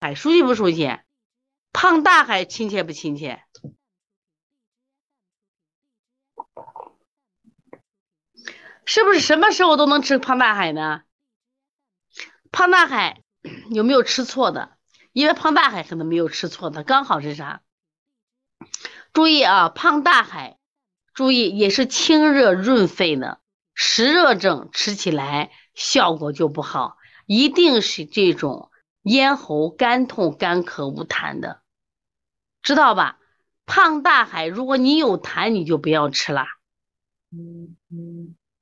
海熟悉不熟悉？胖大海亲切不亲切？是不是什么时候都能吃胖大海呢？胖大海有没有吃错的？因为胖大海可能没有吃错的，刚好是啥？注意啊，胖大海，注意也是清热润肺的，湿热症吃起来效果就不好，一定是这种咽喉干痛、干咳无痰的，知道吧？胖大海，如果你有痰，你就不要吃了，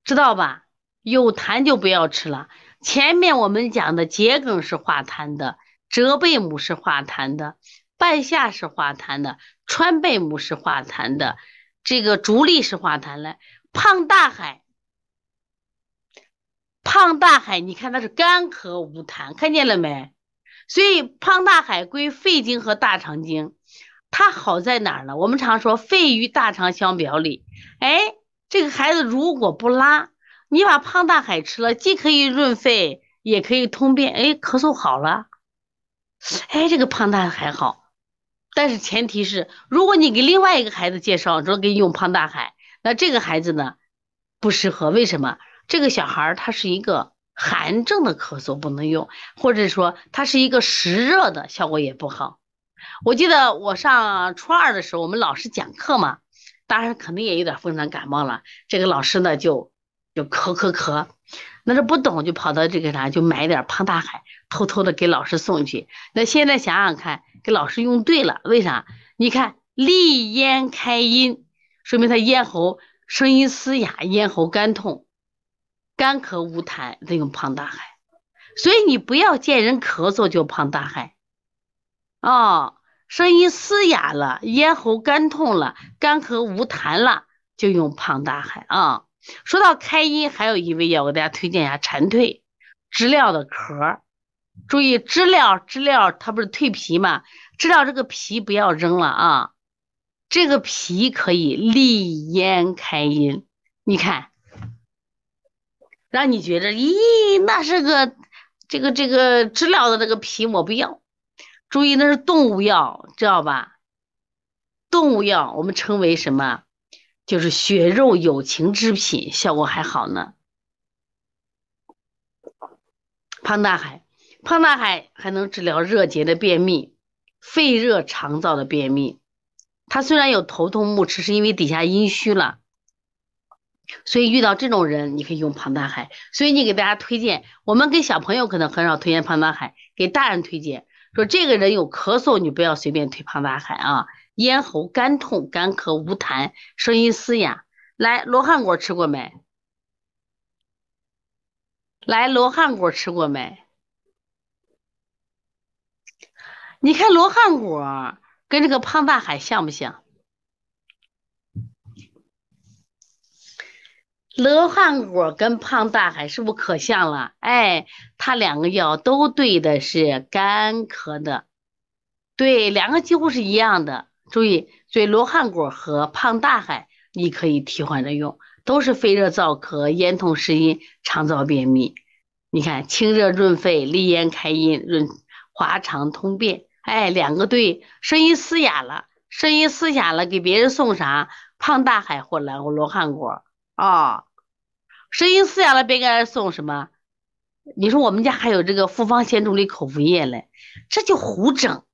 知道吧？有痰就不要吃了。前面我们讲的桔梗是化痰的，折贝母是化痰的。半夏是化痰的，川贝母是化痰的，这个竹沥是化痰的。胖大海，胖大海，你看它是干咳无痰，看见了没？所以胖大海归肺经和大肠经，它好在哪儿呢？我们常说肺与大肠相表里。哎，这个孩子如果不拉，你把胖大海吃了，既可以润肺，也可以通便，哎，咳嗽好了。哎，这个胖大海好。但是前提是，如果你给另外一个孩子介绍，说给你用胖大海，那这个孩子呢不适合。为什么？这个小孩他是一个寒症的咳嗽不能用，或者说它是一个湿热的，效果也不好。我记得我上初二的时候，我们老师讲课嘛，当然肯定也有点风寒感冒了。这个老师呢就就咳咳咳，那是不懂就跑到这个啥，就买点胖大海，偷偷的给老师送去。那现在想想看。给老师用对了，为啥？你看利咽开音，说明他咽喉声音嘶哑，咽喉干痛，干咳无痰，得用胖大海。所以你不要见人咳嗽就胖大海，哦，声音嘶哑了，咽喉干痛了，干咳无痰了，就用胖大海啊。说到开音，还有一味药，我给大家推荐一下蝉蜕，知了的壳。注意知了，知了它不是蜕皮吗？知了这个皮不要扔了啊，这个皮可以利咽开音。你看，让你觉得，咦，那是个这个这个知了的这个皮我不要。注意那是动物药，知道吧？动物药我们称为什么？就是血肉有情之品，效果还好呢。胖大海。胖大海还能治疗热结的便秘、肺热肠燥的便秘。他虽然有头痛目赤，是因为底下阴虚了，所以遇到这种人，你可以用胖大海。所以你给大家推荐，我们给小朋友可能很少推荐胖大海，给大人推荐，说这个人有咳嗽，你不要随便推胖大海啊。咽喉干痛、干咳无痰，声音嘶哑。来，罗汉果吃过没？来，罗汉果吃过没？你看罗汉果跟这个胖大海像不像？罗汉果跟胖大海是不是可像了？哎，它两个药都对的是干咳的，对，两个几乎是一样的。注意，所以罗汉果和胖大海你可以替换着用，都是肺热燥咳、咽痛湿阴、肠燥便秘。你看，清热润肺、利咽开阴、润滑肠通便。哎，两个对，声音嘶哑了，声音嘶哑了，给别人送啥？胖大海或蓝罗汉果啊。声音嘶哑了，别给人送什么？你说我们家还有这个复方鲜竹沥口服液嘞，这就胡整。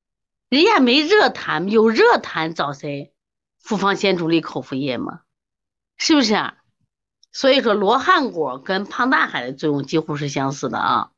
人家没热痰，有热痰找谁？复方鲜竹沥口服液吗？是不是啊？所以说罗汉果跟胖大海的作用几乎是相似的啊。